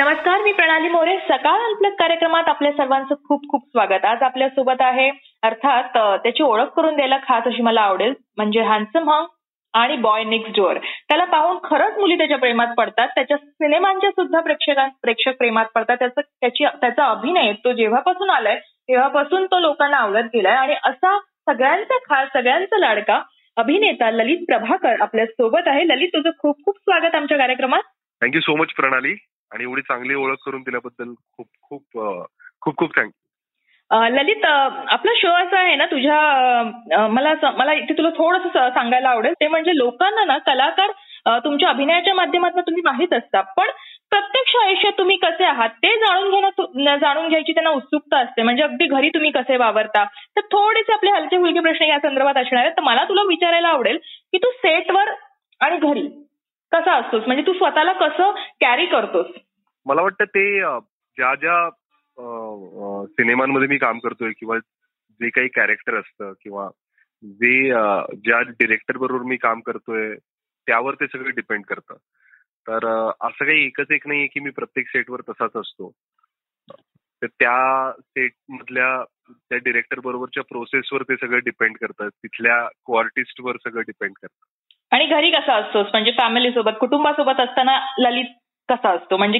नमस्कार मी प्रणाली मोरे. सकाळ अनप्लग कार्यक्रमात आपल्या सर्वांचं खूप खूप स्वागत. आज आपल्यासोबत आहे अर्थात त्याची ओळख करून द्यायला खास अशी मला आवडेल म्हणजे हॅन्सम हंग आणि बॉय नेक्स्ट डोअर त्याला पाहून खरंच मुली त्याच्या प्रेमात पडतात त्याच्या सिनेमांच्या सुद्धा प्रेक्षकां प्रेक्षक प्रेमात पडतात. त्याचं त्याची त्याचा अभिनय तो जेव्हापासून आलाय तेव्हापासून तो लोकांना आवडत गेलाय आणि असा सगळ्यांचा खास सगळ्यांचा लाडका अभिनेता ललित प्रभाकर आपल्यासोबत आहे. ललित तुझं खूप खूप स्वागत आमच्या कार्यक्रमात. थँक्यू सो मच प्रणाली. आणि एवढी चांगली ओळख करून दिल्याबद्दल खूप खूप खूप खूप थँक्यू ललित आपला शो असा आहे ना तुझ्या मला मला इथे तुला थोडस सांगायला आवडेल. ते म्हणजे लोकांना ना कलाकार तुमच्या अभिनयाच्या माध्यमातून तुम्ही माहीत असता पण प्रत्यक्ष आयुष्यात तुम्ही कसे आहात ते जाणून घेणं जाणून घ्यायची त्यांना उत्सुकता असते. म्हणजे अगदी घरी तुम्ही कसे वावरता? तर थोडेसे आपले हलके फुलके प्रश्न या संदर्भात असणार आहेत. तर मला तुला विचारायला आवडेल की तू सेटवर आणि घरी कसा असतोस? म्हणजे तू स्वतःला कसं कॅरी करतोस? मला वाटतं ते ज्या ज्या सिनेमांमध्ये मी काम करतोय किंवा जे काही कॅरेक्टर असतं किंवा जे ज्या डिरेक्टर बरोबर मी काम करतोय त्यावर ते सगळं डिपेंड करतं. तर असं काही एकच एक नाहीये की मी प्रत्येक सेटवर तसाच असतो. तर त्या सेट मधल्या त्या डिरेक्टर बरोबरच्या प्रोसेसवर ते सगळं डिपेंड करतं. तिथल्या क्वार्टिस्टवर वर सगळं डिपेंड करतं. आणि घरी कसा असतोस? म्हणजे फॅमिली सोबत कुटुंबासोबत असताना ललित कसा असतो? म्हणजे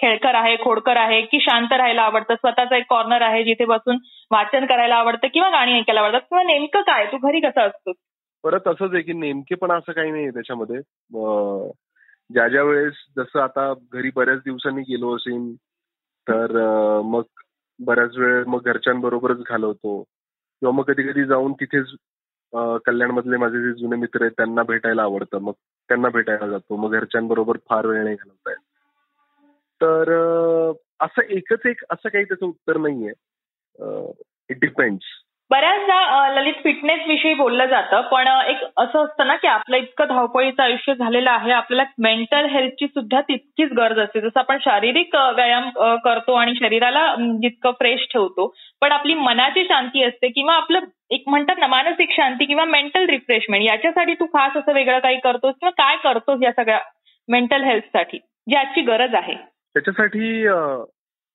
खेळकर आहे खोडकर आहे की शांत राहायला आवडतं? स्वतःचा एक कॉर्नर आहे जिथे बसून वाचन करायला आवडतं किंवा गाणी ऐकायला आवडतात? किंवा नेमकं काय? तू घरी कसा असतोस? परत तसंच आहे की नेमके पण असं काही नाही त्याच्यामध्ये. ज्या ज्या वेळेस जसं आता घरी बऱ्याच दिवसांनी गेलो असेल तर मग बऱ्याच वेळ मग घरच्यांबरोबरच घालवतो. किंवा मग कधी कधी जाऊन तिथेच कल्याणमधले माझे जे जुने मित्र आहेत त्यांना भेटायला आवडतं. मग त्यांना भेटायला जातो. मग घरच्यांबरोबर फार वेळ नाही घालवता येत. तर असं एकच एक असं काही त्याचं उत्तर नाहीये. इट डिपेंड्स बऱ्याचदा ललित फिटनेस विषयी बोललं जातं पण एक असं असतं ना की आपलं इतकं धावपळीचं आयुष्य झालेलं आहे आपल्याला मेंटल हेल्थची सुद्धा तितकीच गरज असते. जसं आपण शारीरिक व्यायाम करतो आणि शरीराला जितकं फ्रेश ठेवतो पण आपली मनाची शांती असते किंवा आपलं एक म्हणतात ना मानसिक शांती किंवा मेंटल रिफ्रेशमेंट याच्यासाठी तू खास असं वेगळं काही करतोस किंवा काय करतोस या सगळ्या मेंटल हेल्थसाठी जी आजची गरज आहे? त्याच्यासाठी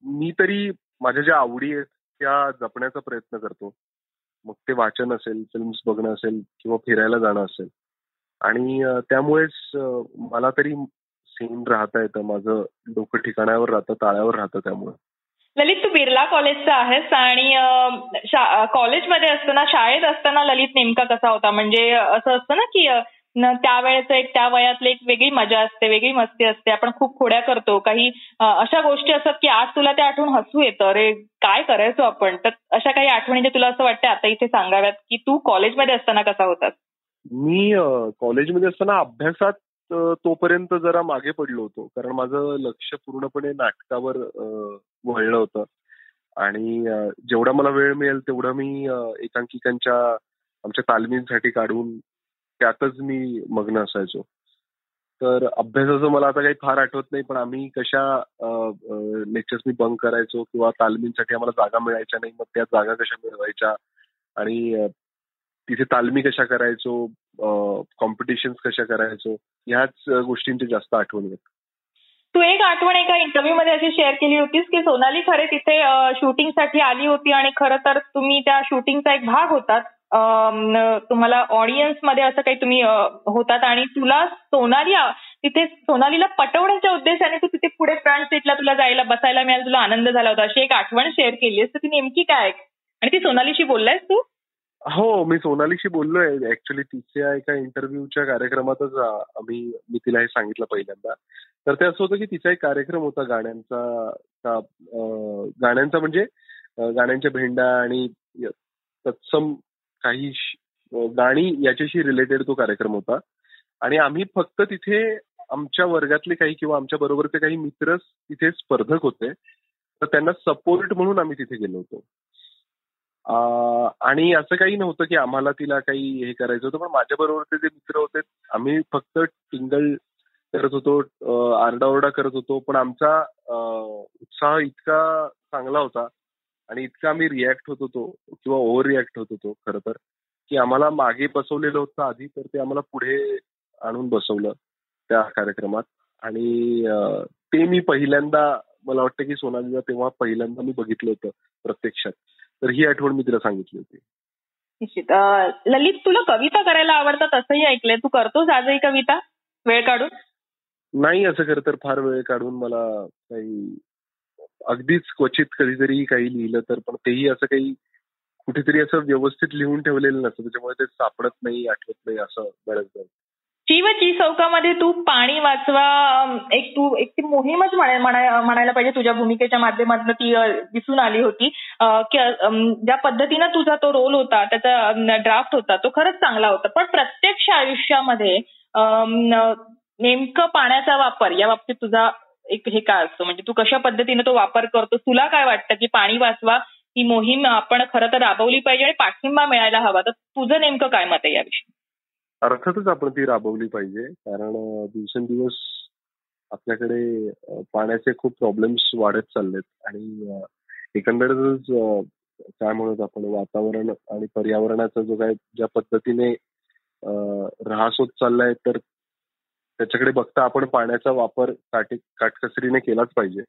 मी तरी माझ्या ज्या आवडी आहेत त्या जपण्याचा प्रयत्न करतो. मग ते वाचन असेल फिल्म्स बघणं असेल किंवा फिरायला जाणं असेल. आणि त्यामुळेच मला तरी सीन राहता येतं. माझं डोकं ठिकाणावर राहतं ताळ्यावर राहतं त्यामुळे. ललित तू बिर्ला कॉलेजचा आहेस आणि शा- कॉलेजमध्ये असताना शाळेत असताना ललित नेमका कसा होता? म्हणजे असं असतं ना की न त्यावेळेचं एक त्या वयातली एक वेगळी मजा असते वेगळी मस्ती असते. आपण खूप खोड्या करतो. काही अशा गोष्टी असतात की आज तुला ते आठवून हसू येतं. अरे काय करायचो आपण? तर अशा काही आठवणी जे तुला असं वाटतं आता इथे सांगाव्यात की तू कॉलेजमध्ये असताना कसा होतास? मी कॉलेजमध्ये असताना अभ्यासात तोपर्यंत जरा मागे पडलो होतो. कारण माझं लक्ष पूर्णपणे नाटकावर वळलं होतं. आणि जेवढा मला वेळ मिळेल तेवढा मी एकांकिकांच्या आमच्या तालमींसाठी काढून त्यातच मी मग्न असायचो. तर अभ्यासाचं मला आता काही फार आठवत नाही पण आम्ही कशा लेक्चर्स मी बंक करायचो किंवा तालमींसाठी आम्हाला जागा मिळायच्या नाही मग त्या जागा कशा मिळवायच्या आणि तिथे तालमी कशा करायचो कॉम्पिटिशन्स कशा करायचो ह्याच गोष्टींची जास्त आठवण येत. तू एक आठवण एका इंटरव्ह्यू मध्ये अशी शेअर केली होतीस की सोनाली खरे तिथे शूटिंगसाठी आली होती आणि खरं तर तुम्ही त्या शूटिंगचा एक भाग होतात. तुम्हाला ऑडियन्समध्ये असं काही तुम्ही होतात आणि तुला सोनाली आ- तिथे सोनालीला पटवण्याच्या उद्देशाने तू तिथे पुढे फ्रंट सीटला तुला जायला बसायला मिळालं तुला आनंद झाला होता. अशी एक आठवण शेअर केली तर ती नेमकी काय आणि ती सोनालीशी बोललायस तू? हो मी सोनालीशी बोललोय. ऍक्च्युली तिच्या एका इंटरव्ह्यूच्या कार्यक्रमातच आम्ही मी तिला हे सांगितलं पहिल्यांदा. तर ते असं होतं की तिचा एक कार्यक्रम होता गाण्यांचा गाण्यांचा म्हणजे गाण्यांच्या भेंडा आणि तत्सम काही गाणी याच्याशी रिलेटेड तो कार्यक्रम होता. आणि आम्ही फक्त तिथे आमच्या वर्गातले काही किंवा आमच्या बरोबरचे काही मित्र तिथे स्पर्धक होते. तर त्यांना सपोर्ट म्हणून आम्ही तिथे गेलो होतो. आणि असं काही नव्हतं की आम्हाला तिला काही हे करायचं होतं पण माझ्या बरोबरचे जे मित्र होते आम्ही फक्त टिंगल करत होतो आरडाओरडा करत होतो पण आमचा उत्साह इतका चांगला होता आणि इतका आम्ही रिॲक्ट होत होतो. किंवा ओव्हर रिॲक्ट होत होतो खरं तर. की आम्हाला मागे बसवलेलं होतं आधी तर ते आम्हाला पुढे आणून बसवलं त्या कार्यक्रमात. आणि ते मी पहिल्यांदा मला वाटतं की सोनालीला तेव्हा पहिल्यांदा मी बघितलं होतं प्रत्यक्षात. तर ही आठवण मी तिला सांगितली होती. निश्चित. ललित तुला कविता करायला आवडतात असंही ऐकलंय. तू करतोस आजही कविता? वेळ काढून? नाही असं खरं तर फार वेळ काढून मला काही अगदीच क्वचित कधीतरी काही लिहिलं तर पण तेही असं काही कुठेतरी असं व्यवस्थित लिहून ठेवलेलं नसतं. त्याच्यामुळे ते सापडत नाही आठवत नाही असं बऱ्याचदा व ची चौकामध्ये तू पाणी वाचवा एक तू एक ती मोहीमच म्हणायला पाहिजे तुझ्या भूमिकेच्या माध्यमातून ती दिसून आली होती. ज्या पद्धतीनं तुझा तो रोल होता त्याचा ड्राफ्ट होता तो खरंच चांगला होता. पण प्रत्यक्ष आयुष्यामध्ये नेमकं पाण्याचा वापर या बाबतीत तुझा एक हे काय असतो? म्हणजे तू कशा पद्धतीने तो वापर करतो तुला काय वाटतं की पाणी वाचवा ही मोहीम आपण खरं तर राबवली पाहिजे आणि पाठिंबा मिळायला हवा. तर तुझं नेमकं काय मत आहे याविषयी? अर्थातच आपण ती राबवली पाहिजे. कारण दिवसेंदिवस आपल्याकडे पाण्याचे खूप प्रॉब्लेम्स वाढत चाललेत. आणि एकंदरच काय म्हणत आपण वातावरण आणि पर्यावरणाचा जो काय ज्या पद्धतीने ऱ्हास होत चाललाय तर त्याच्याकडे बघता आपण पाण्याचा वापर काटे काटकसरीने केलाच पाहिजे.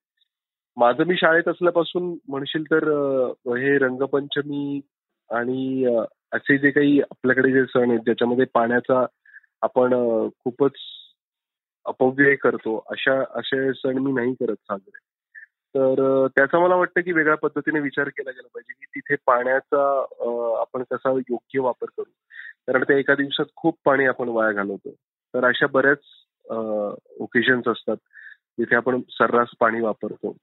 माझं मी शाळेत असल्यापासून म्हणशील तर हे रंगपंचमी आणि असे जे काही आपल्याकडे जे सण आहेत ज्याच्यामध्ये पाण्याचा आपण खूपच अपव्यय करतो अशा असे सण मी नाही करत साजरे. तर त्याचा मला वाटतं की वेगळ्या पद्धतीने विचार केला गेला पाहिजे की तिथे पाण्याचा आपण कसा योग्य वापर करू. कारण ते एका दिवसात खूप पाणी आपण वाया घालवतो. तर अशा बऱ्याच ओकेजन्स असतात जिथे आपण सर्रास पाणी वापरतो.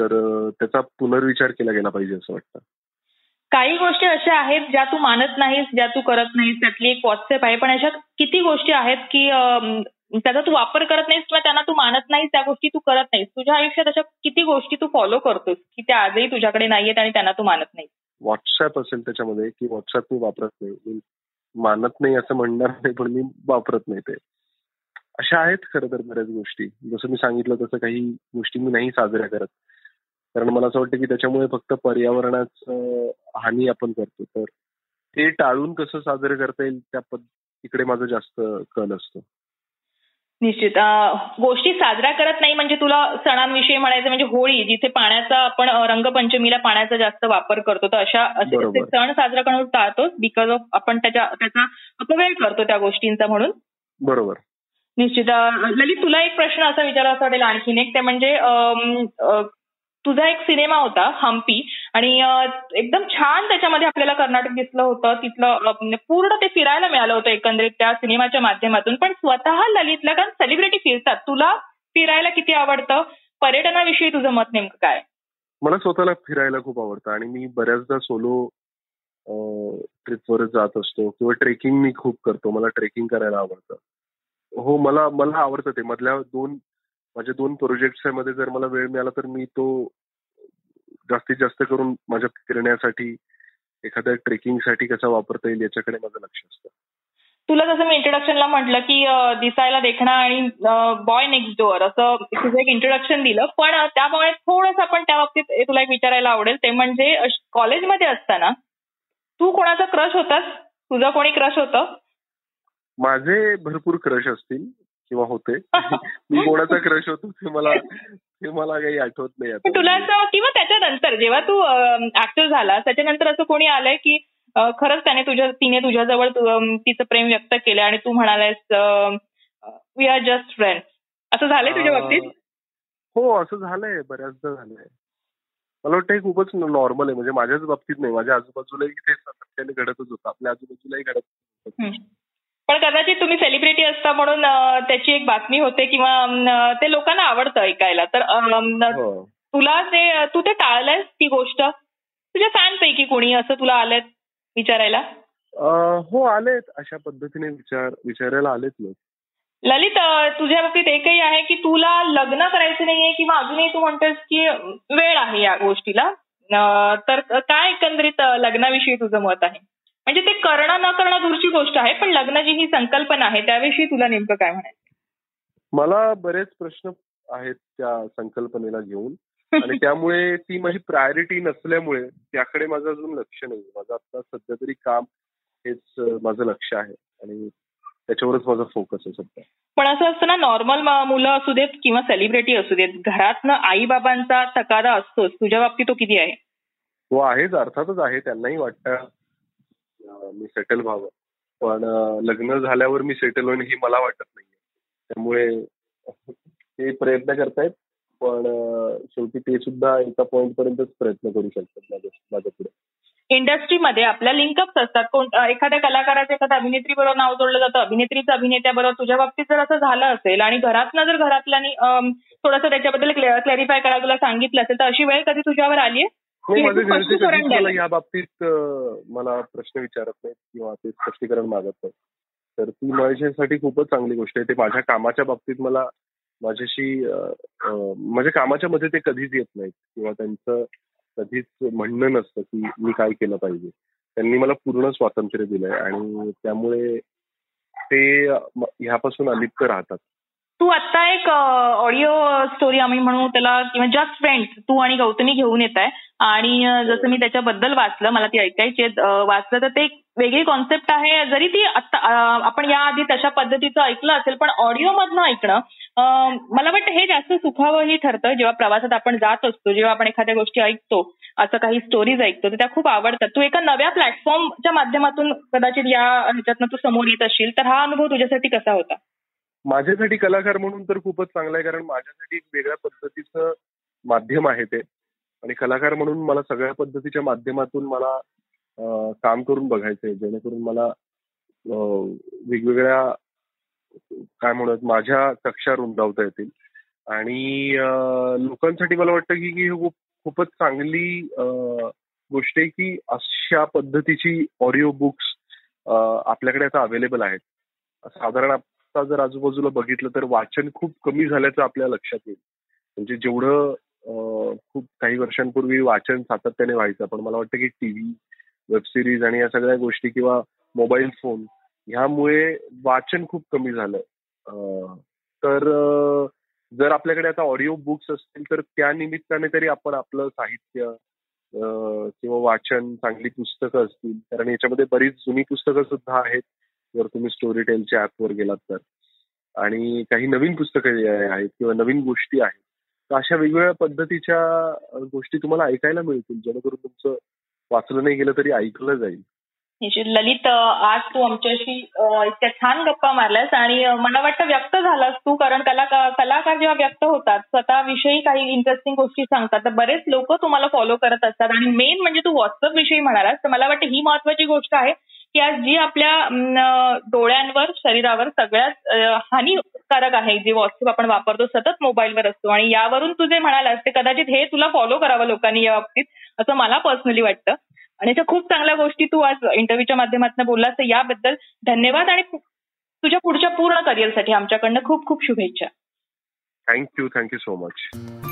तर त्याचा पुनर्विचार केला गेला पाहिजे असं वाटतं. काही गोष्टी अशा आहेत ज्या तू मानत नाहीस ज्या तू करत नाहीस त्यातली एक व्हॉट्सअप आहे. पण अशा किती गोष्टी आहेत की त्याचा तू वापर करत नाहीस किंवा त्यांना तू मानत नाहीस त्या गोष्टी तू करत नाहीस. तुझ्या आयुष्यात अशा किती गोष्टी तू फॉलो करतोस की त्या आजही तुझ्याकडे नाहीयेत आणि त्यांना तू मानत नाही व्हॉट्सअप असेल त्याच्यामध्ये की व्हॉट्सअप मी वापरत नाही. मी मानत नाही असं म्हणणार नाही पण मी वापरत नाही ते. अशा आहेत खरं तर बऱ्याच गोष्टी. जसं मी सांगितलं तसं काही गोष्टी मी नाही साजऱ्या करत. कारण मला असं वाटतं की त्याच्यामुळे फक्त पर्यावरणाचं हानी आपण करतो. तर ते टाळून कसं साजरं करता येईल त्या तिकडे माझं जास्त कल असतो. निश्चित. गोष्टी साजऱ्या करत नाही म्हणजे तुला सणांविषयी म्हणायचं म्हणजे होळी जिथे पाण्याचा आपण रंगपंचमीला पाण्याचा जास्त वापर करतो तर अशा सण साजरा करून टाळतोच बिकॉज ऑफ आपण त्याच्या त्याचा अपव्यय करतो त्या गोष्टींचा म्हणून. बरोबर. निश्चित. ललित तुला एक प्रश्न असा विचारायचा वाटेल आणखीन एक ते म्हणजे तुझा एक सिनेमा होता हम्पी आणि एकदम छान त्याच्यामध्ये आपल्याला कर्नाटक दिसलं होतं. तिथलं म्हणजे पूर्ण ते फिरायला मिळालं होतं एकंदरीत त्या सिनेमाच्या माध्यमातून. पण स्वतः ललितला कारण सेलिब्रिटी फिरतात. तुला फिरायला किती आवडतं? पर्यटनाविषयी तुझं मत नेमकं काय? मला स्वतःला फिरायला खूप आवडतं आणि मी बऱ्याचदा सोलो ट्रिपवर जात असतो किंवा ट्रेकिंग मी खूप करतो. मला ट्रेकिंग करायला आवडतं. हो मला मला आवडतं ते. मधल्या दोन माझ्या दोन प्रोजेक्ट्समध्ये जर मला वेळ मिळाला तर मी तो जास्तीत जास्त करून माझ्या फिरण्यासाठी एखाद्या ट्रेकिंगसाठी कसा वापरता येईल याच्याकडे माझं लक्ष असतं. तुला जसं मी इंट्रोडक्शनला म्हटलं की दिसायला देखणा आणि बॉय नेक्स्ट डोअर असं तुझं एक इंट्रोडक्शन दिलं. पण त्यामुळे थोडंसं आपण त्या बाबतीत तुला एक विचारायला आवडेल. ते म्हणजे कॉलेजमध्ये असताना तू कोणाचा क्रश होतास? तुझं कोणी क्रश होतं? माझे भरपूर क्रश असतील. किंवा होते. मी कोणाचा क्रश होतो ते मला ते मला काही आठवत नाही तुला असं किंवा त्याच्यानंतर जेव्हा तू ऍक्टर झाला त्याच्यानंतर असं कोणी आलंय की खरंच त्याने तुझ्या तिने तुझ्याजवळ तिचं प्रेम व्यक्त केलं आणि तू म्हणालायस वी आर जस्ट फ्रेंड असं झालंय तुझ्या बाबतीत? हो असं झालंय बऱ्याचदा झालंय. मला वाटतं हे खूपच नॉर्मल आहे. म्हणजे माझ्याच बाबतीत नाही. माझ्या आजूबाजूलाही ते सातत्याने घडतच होतं. आपल्या आजूबाजूलाही घडत. पण कदाचित तुम्ही सेलिब्रिटी असता म्हणून त्याची एक बातमी होते किंवा ते लोकांना आवडतं ऐकायला. तर हो. तुला ते तू ते टाळलंयस ती गोष्ट? तुझ्या फॅन पैकी कोणी असं तुला आलंय विचारायला? हो आलेत. अशा पद्धतीने विचार विचारायला आलेत लोक. ललित तुझ्या बाबतीत एकही आहे की तुला लग्न करायचं नाहीये किंवा अजूनही तू म्हणतोस की वेळ आहे या गोष्टीला? तर काय एकंदरीत लग्नाविषयी तुझं मत आहे? म्हणजे ते करणं न करणं दूरची गोष्ट आहे पण लग्न जी ही संकल्पना आहे त्याविषयी तुला नेमकं काय म्हणायचं? मला बरेच प्रश्न आहेत त्या संकल्पनेला घेऊन. आणि त्यामुळे ती माझी प्रायोरिटी नसल्यामुळे त्याकडे माझं अजून लक्ष नाही माझं आता सध्या तरी काम हेच माझं लक्ष आहे. आणि त्याच्यावरच माझा फोकस आहे सध्या. पण असं असतं ना नॉर्मल मुलं असू देत किंवा सेलिब्रिटी असू देत घरातनं आई बाबांचा तकादा असतोच. तुझ्या बाबतीत तो किती आहे? तो आहेच अर्थातच आहे. त्यांनाही वाटतं मी सेटल व्हावं. पण लग्न झाल्यावर मी सेटल होईन ही मला वाटत नाही त्यामुळे ते प्रयत्न करतायत पण शेवटी ते सुद्धा एका पॉइंट पर्यंतच प्रयत्न करू शकतात माझ्या पुढे. इंडस्ट्रीमध्ये आपल्या लिंकअप्स असतात. कोण एखाद्या कलाकाराचं एखाद्या अभिनेत्री बरोबर नाव जोडलं जातं. अभिनेत्रीचं अभिनेत्याबरोबर तुझ्या बाबतीत जर असं झालं असेल आणि घरातनं जर घरातल्यानी थोडंसं त्याच्याबद्दल क्लॅरिफाय करायला तुला सांगितलं असेल तर अशी वेळ कधी तुझ्यावर आली आहे या बाबतीत मला प्रश्न विचारत नाहीत किंवा ते स्पष्टीकरण मागत नाही तर ती माझ्यासाठी खूपच चांगली गोष्ट आहे. ते माझ्या कामाच्या बाबतीत मला माझ्याशी माझ्या कामाच्या मध्ये ते कधीच येत नाहीत किंवा त्यांचं कधीच म्हणणं नसतं की मी काय केलं पाहिजे. त्यांनी मला पूर्ण स्वातंत्र्य दिलंय आणि त्यामुळे ते ह्यापासून अलिप्त राहतात. तू आता एक ऑडिओ स्टोरी आम्ही म्हणू त्याला किंवा जस्ट फ्रेंड्स तू आणि गौतमी घेऊन येत आहे आणि जसं मी त्याच्याबद्दल वाचलं मला ती ऐकायची वाचलं तर ते एक वेगळी कॉन्सेप्ट आहे. जरी ती आता आपण याआधी तशा पद्धतीचं ऐकलं असेल पण ऑडिओ मधनं ऐकणं मला वाटतं हे जास्त सुखावंही ठरतं. जेव्हा प्रवासात आपण जात असतो जेव्हा आपण एखाद्या गोष्टी ऐकतो असं काही स्टोरीज ऐकतो तर त्या खूप आवडतात. तू एका नव्या प्लॅटफॉर्मच्या माध्यमातून कदाचित या ह्याच्यातनं तू समोर येत असशील तर हा अनुभव तुझ्यासाठी कसा होता? माझ्यासाठी कलाकार म्हणून तर खूपच चांगलं आहे कारण माझ्यासाठी एक वेगळ्या पद्धतीचं माध्यम आहे ते. आणि कलाकार म्हणून मला सगळ्या पद्धतीच्या माध्यमातून मला काम करून बघायचंय जेणेकरून मला वेगवेगळ्या काय म्हणत माझ्या कक्षा रुंदावता येतील. आणि लोकांसाठी मला वाटतं की खूप खूपच चांगली गोष्ट आहे की अशा पद्धतीची ऑडिओ बुक्स आपल्याकडे आता अवेलेबल आहेत. साधारण आता जर आजूबाजूला बघितलं तर वाचन खूप कमी झाल्याचं आपल्या लक्षात येईल. म्हणजे जेवढं खूप काही वर्षांपूर्वी वाचन सातत्याने व्हायचं पण मला वाटतं की टीव्ही वेब सिरीज आणि या सगळ्या गोष्टी किंवा मोबाईल फोन ह्यामुळे वाचन खूप कमी झालं तर जर आपल्याकडे आता ऑडिओ बुक्स असतील तर त्या निमित्ताने तरी आपण आपलं साहित्य किंवा वाचन चांगली पुस्तकं असतील. कारण याच्यामध्ये बरीच जुनी पुस्तकं सुद्धा आहेत. जर तुम्ही स्टोरी टेलच्या ऍपवर गेलात तर. आणि काही नवीन पुस्तकं आहेत किंवा नवीन गोष्टी आहेत तर अशा वेगवेगळ्या पद्धतीच्या गोष्टी तुम्हाला ऐकायला मिळतील जेणेकरून तुमचं वाचलं नाही गेलं तरी ऐकलं जाईल. ललित आज तू आमच्याशी इतक्या छान गप्पा मारल्यास आणि मला वाटतं व्यक्त झालास तू कारण कलाकार कलाकार जेव्हा व्यक्त होतात स्वतःविषयी काही इंटरेस्टिंग गोष्टी सांगतात तर बरेच लोक तुम्हाला फॉलो करत असतात. आणि मेन म्हणजे तू व्हॉट्सअप विषयी म्हणालास तर मला वाटतं ही महत्वाची गोष्ट आहे की आज जी आपल्या डोळ्यांवर शरीरावर सगळ्यात हानिकारक आहे जे व्हॉट्सअप आपण वापरतो सतत मोबाईलवर असतो. आणि यावरून तू जे म्हणालास ते कदाचित हे तुला फॉलो करावं लोकांनी या बाबतीत असं मला पर्सनली वाटतं. आणि त्या खूप चांगल्या गोष्टी तू आज इंटरव्ह्यूच्या माध्यमातून बोललास तर याबद्दल धन्यवाद आणि तुझ्या पुढच्या पूर्ण करिअरसाठी आमच्याकडनं खूप खूप शुभेच्छा. Thank you thank you so much